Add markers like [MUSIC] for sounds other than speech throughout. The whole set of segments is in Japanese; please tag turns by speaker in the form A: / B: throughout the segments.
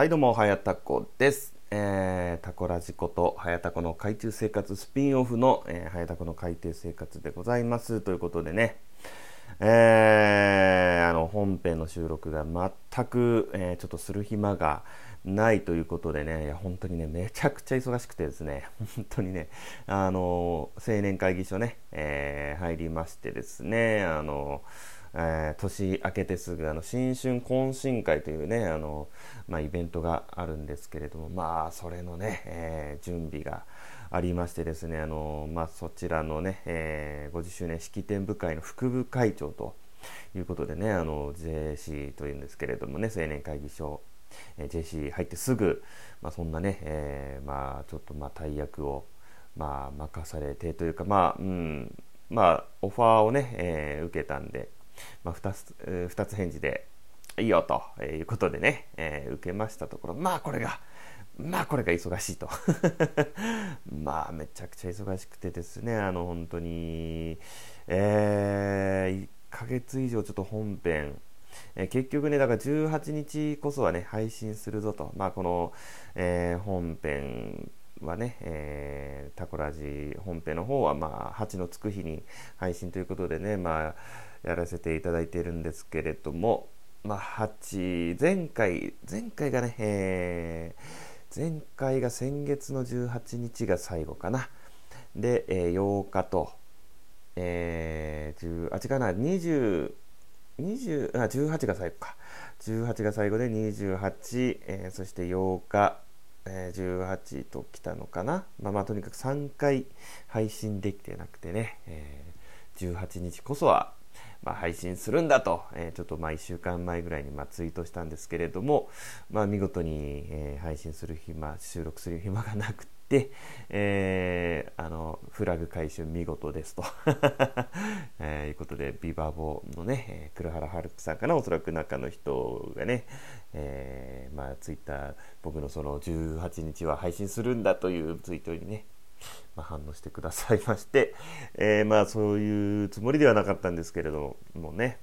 A: はいどうも、はやたこです。えー、タコラジこと、はやたこの海中生活スピンオフの、えー、はやたこの海底生活でございます。ということでね、えー、あの、本編の収録が全く、えーちょっとする暇がないということでね、いや、本当にね、めちゃくちゃ忙しくてですね、本当にね、あの、青年会議所ね、えー入りましてですね、あの、えー年明けてすぐあの新春懇親会というねあの、まあ、イベントがあるんですけれどもまあそれのね、えー準備がありましてですねあの、まあ、そちらのね、えー50周年式典部会の副部会長ということでねあの JC というんですけれどもね青年会議所えー JC 入ってすぐ、まあ、そんなね、えーまあ、ちょっとまあ大役を、まあ、任されてというか、まあうんまあ、オファーをね、えー受けたんで、まあ、2, つえー二つ返事でいいよということでね、えー受けましたところ。まあこれがまあこれが忙しいと。[LAUGHS] まあめちゃくちゃ忙しくてですねあの本当にえー、1ヶ月以上ちょっと本編。えー結局ね、だから18日こそはね、配信するぞと。まあ、この、えー本編はね、えータコラジ本編の方は、まあ、8のつく日に配信ということでね、まあ、やらせていただいているんですけれども、まあ、8、前回、前回がね、えー前回が先月の18日が最後かな。で、えー8日と、えー、10あ、違うな、20、20あ18が最後か18が最後で28、えーそして8日、え18と来たのかな、まあ、まあとにかく3回配信できてなくてね、えー18日こそは、まあ、配信するんだと、えーちょっとまあ1週間前ぐらいにまツイートしたんですけれども、まあ、見事に、え配信する暇収録する暇がなくて。えーあのフラグ回収見事ですと、[LAUGHS] えーいうことでビバボのね、えー黒原春樹さんかなおそらく中の人がね、えーまあ、ツイッター僕のその18日は配信するんだというツイートにね、まあ、反応してくださいまして、えーまあそういうつもりではなかったんですけれどもね。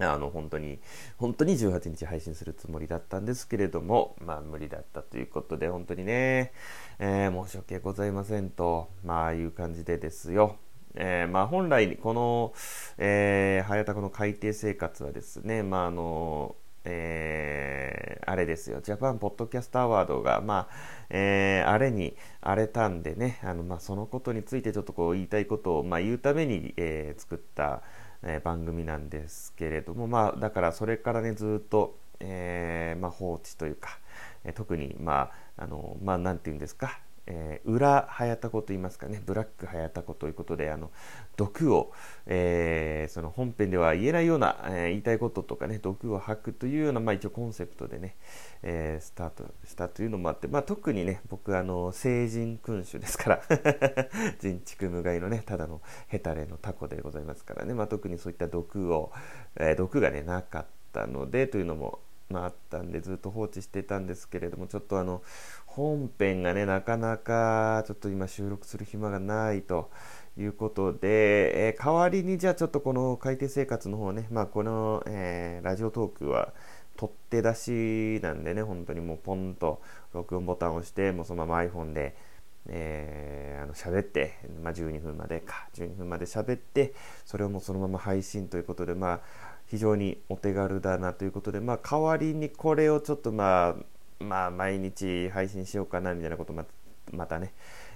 A: あの本当に本当に18日配信するつもりだったんですけれども、まあ、無理だったということで本当にね、えー申し訳ございませんと、まあ、いう感じでですよ。えーまあ、本来この、えー、早田この海底生活はですね、まああのえーあれですよ、ジャパンポッドキャストアワードが、まあえーあれに荒れたんでね、あのまあ、そのことについてちょっとこう言いたいことを、まあ、言うために、えー作った、えー番組なんですけれども、まあ、だからそれからね、ずっと、えーまあ、放置というか、えー特に、まあ、あの、まあ、なんて言うんですか、えー裏早田子と言いますかね、ブラック早田子ということで、あの、毒を、えーその本編では言えないような、えー言いたいこととかね、毒を吐くというような、まあ一応コンセプトでね、えスタートしたというのもあって、まあ特にね、僕、あの、成人君主ですから、[LAUGHS] 人畜無害のね、ただのヘタレのタコでございますからね、まあ特にそういった毒を、え毒がね、なかったので、というのも、まあ、あったんでずっと放置してたんですけれどもちょっとあの本編がねなかなかちょっと今収録する暇がないということで、えー代わりにじゃあちょっとこの海底生活の方ね、まあ、この、えーラジオトークは取って出しなんでね本当にもうポンと録音ボタンを押してもうそのまま iPhone でえーあの喋って、まあ、12分までか12分まで喋ってそれをもうそのまま配信ということでまあ非常にお手軽だなということでまあ代わりにこれをちょっとまあまあ毎日配信しようかなみたいなことままたね、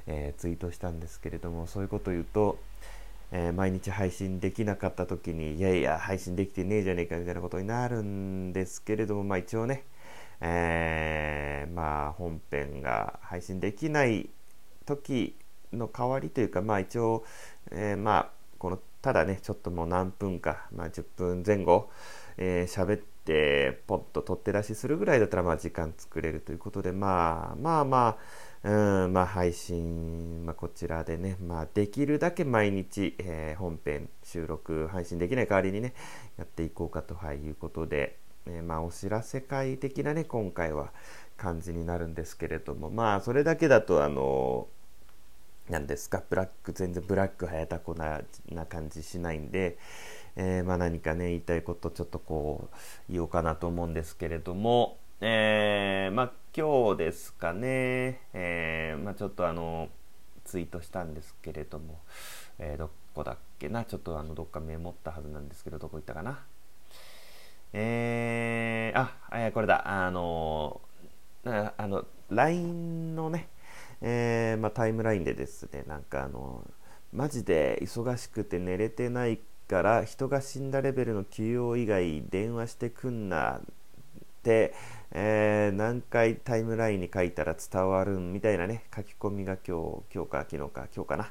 A: えーツイートしたんですけれどもそういうことを言うと、えー毎日配信できなかった時にいやいや配信できてねえじゃねえかみたいなことになるんですけれどもまあ一応ね、えーまあ本編が配信できない時の代わりというかまあ一応、えまあこのただねちょっともう何分か、まあ、10分前後えーってポッと取って出しするぐらいだったらまあ時間作れるということでまあまあまあうんまあ配信、まあ、こちらでね、まあ、できるだけ毎日、えー本編収録配信できない代わりにねやっていこうかとはいいうことで、えーまあお知らせ会的なね今回は感じになるんですけれどもまあそれだけだとあのなんですかブラック全然ブラック早田子なな感じしないんで、えーまあ、何かね言いたいことちょっとこう言おうかなと思うんですけれども、えー、まあ今日ですかね、えー、まあちょっとあのツイートしたんですけれども、えー、どこだっけなちょっとあのどっかメモったはずなんですけどどこ行ったかな。えー、あ、えー、これだ。あのあの LINE のね、えーまあ、タイムラインでですねなんかあのマジで忙しくて寝れてないから人が死んだレベルの休養以外電話してくんなって、えー、何回タイムラインに書いたら伝わるみたいなね書き込みが今日今日か昨日か今日かな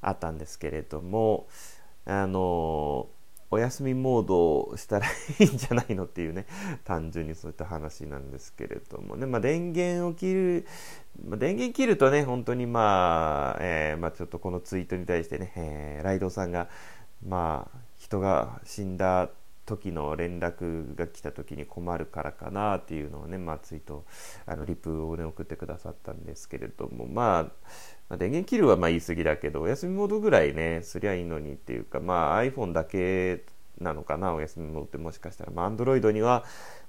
A: あったんですけれどもあのお休みモードをしたらいいんじゃないのっていうね単純にそういった話なんですけれどもね、まあ、電源を切る、まあ、電源切るとね本当にまあ、えー、まあ、ちょっとこのツイートに対してね、えー、ライドさんがまあ人が死んだ時の連絡が来た時に困るからかなっていうのをね、まあ、ツイートあのリプをね送ってくださったんですけれども、まあ、まあ、電源切るはまあ言い過ぎだけどお休みモードぐらいねすりゃいいのにっていうか、まあ、iPhone だけなのかなお休みモードってもしかしたら、まあ、Android には、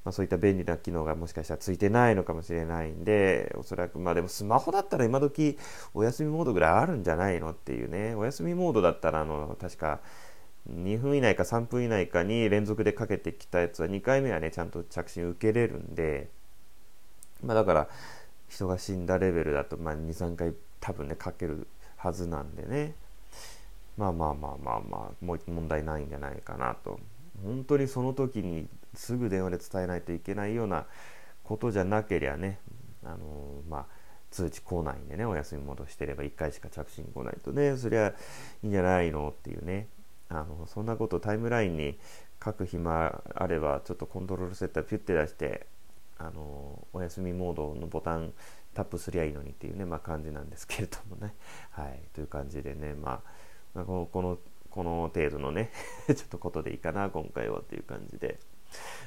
A: まあ、そういった便利な機能がもしかしたらついてないのかもしれないんでおそらくまあでもスマホだったら今時お休みモードぐらいあるんじゃないのっていうね。お休みモードだったらあの確か2分以内か3分以内かに連続でかけてきたやつは2回目はねちゃんと着信受けれるんで、まあ、だから人が死んだレベルだと、まあ、23回多分ねかけるはずなんでね。まあまあまあまあまあもう問題ないんじゃないかなと。本当にその時にすぐ電話で伝えないといけないようなことじゃなけりゃねあのまあ通知来ないんでねお休み戻してれば1回しか着信来ないとねそりゃいいんじゃないのっていうね。あのそんなことタイムラインに書く暇あればちょっとコントロールセッターピュッて出してあのお休みモードのボタンタップすりゃいいのにっていうね、まあ、感じなんですけれどもね。はい、という感じでね、まあ、このこのこの程度のね [LAUGHS] ちょっとことでいいかな今回はっていう感じで、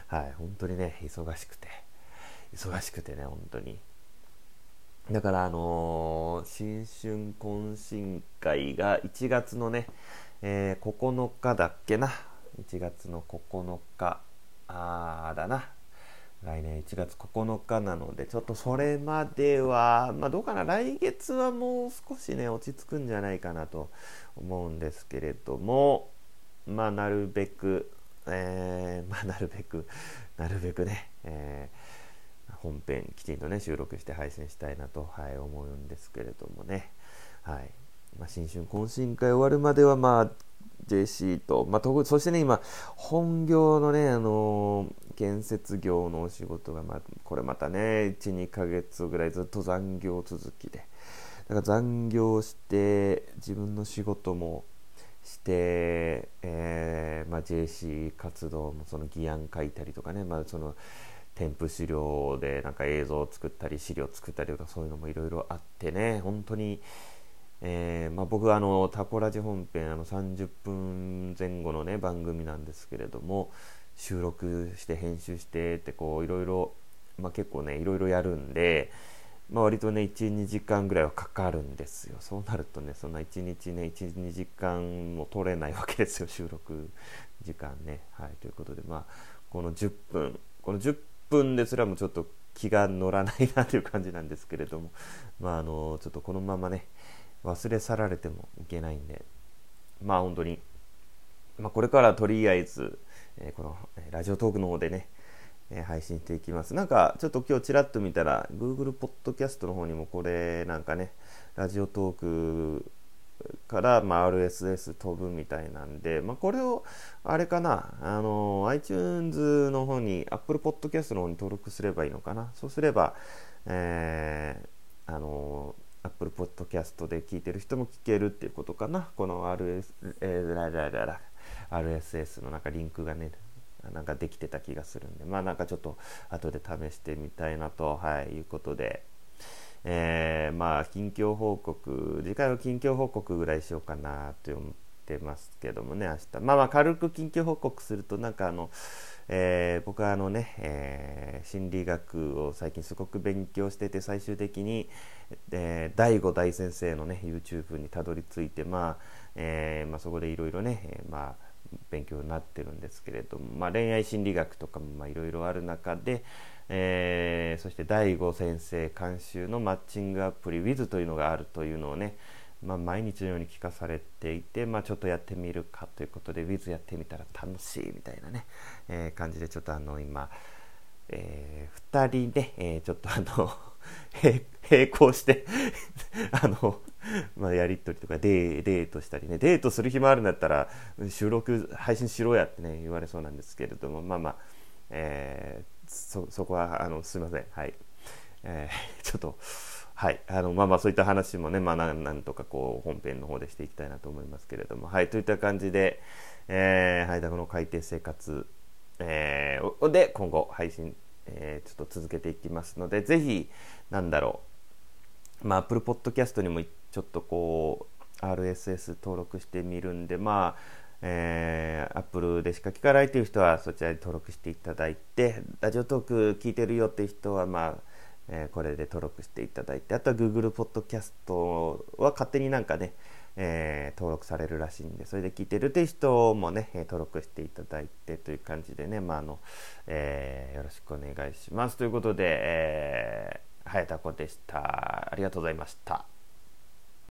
A: はい、本当にね忙しくて。忙しくてね本当に。だからあのー、新春懇親会が1月のね、えー、9日だっけな？1月の9日。あだな。来年1月9日なのでちょっとそれまではまあどうかな来月はもう少しね落ち着くんじゃないかなと思うんですけれどもまあなるべく、えー、まあなるべくなるべくね、えー、本編きちんとね収録して配信したいなと、はい、思うんですけれどもね。はい。まあ、新春懇親会終わるまでは、まあ、JC と、まあ、そしてね、今、本業のね、あのー、建設業のお仕事が、まあ、これまたね、1、2ヶ月ぐらいずっと残業続きで、だから残業して、自分の仕事もして、えーまあ、JC 活動もその議案書いたりとかね、まあ、その添付資料でなんか映像を作ったり、資料を作ったりとか、そういうのもいろいろあってね、本当に、えーまあ、僕はあのタコラジ本編あの30分前後の、ね、番組なんですけれども収録して編集してってこういろいろ、ま、結構ねいろいろやるんで、まあ、割とね12時間ぐらいはかかるんですよ。そうなるとねそんな1日ね12時間も取れないわけですよ収録時間ね。はいということでまあこの10分この10分ですらもちょっと気が乗らないなという感じなんですけれどもまああのちょっとこのままね忘れ去られてもいけないんで。まあ本当に、まあ、これからとりあえず、えー、このラジオトークの方でね、えー、配信していきます。なんかちょっと今日ちらっと見たら Google ポッドキャストの方にもこれなんかねラジオトークから、まあ、RSS 飛ぶみたいなんで、まあ、これをあれかなあの iTunes の方に Apple Podcast の方に登録すればいいのかな。そうすれば、えー、あのアップルポッドキャストで聞いてる人も聞けるっていうことかな。この RS、えー、ララララ RSS のなんかリンクがねなんかできてた気がするんで。まあなんかちょっと後で試してみたいなと、はい、いうことで、えー、まあ近況報告次回は近況報告ぐらいしようかなと思ってますけどもね明日。まあまあ軽く近況報告するとなんかあのえー、僕はあのね、えー、心理学を最近すごく勉強してて最終的に、えー、大先生のね YouTube にたどり着いて、まあえーまあ、そこでいろいろね、え、まあ、勉強になってるんですけれども、まあ、恋愛心理学とかもいろいろある中で、え、そして第5先生監修のマッチングアプリ Wiz というのがあるというのをね、まあ、毎日のように聞かされていて、まあ、ちょっとやってみるかということで Wiz やってみたら楽しいみたいなね、えー、感じでちょっとあの今、えー、2人で、えー、ちょっとあの [LAUGHS] 並行して [LAUGHS] あの、まあ、やり取りとかデートしたりねデートする暇あるんだったら収録配信しろやってね言われそうなんですけれどもまあまあ、えー、そそこはあのすいません。はい、えー、ちょっとはい、あのまあまあそういった話もね、まあ、なんとかこう本編の方でしていきたいなと思いますけれども、はい、といった感じで、えー、はい、この海底生活、えー、で今後配信、えー、ちょっと続けていきますので、ぜひ、なんだろう、まあ、Apple Podcast にもちょっとこう、RSS 登録してみるんで、まあ、えー、Apple でしか聞かないという人はそちらに登録していただいて、ラジオトーク聞いてるよっていう人は、まあ、えー、これで登録していただいてあとは Google ポッドキャストは勝手になんかね、えー、登録されるらしいんでそれで聞いてるという人もね登録していただいてという感じでね、まああのえー、よろしくお願いしますということで、えー、早田子でしたありがとうございました。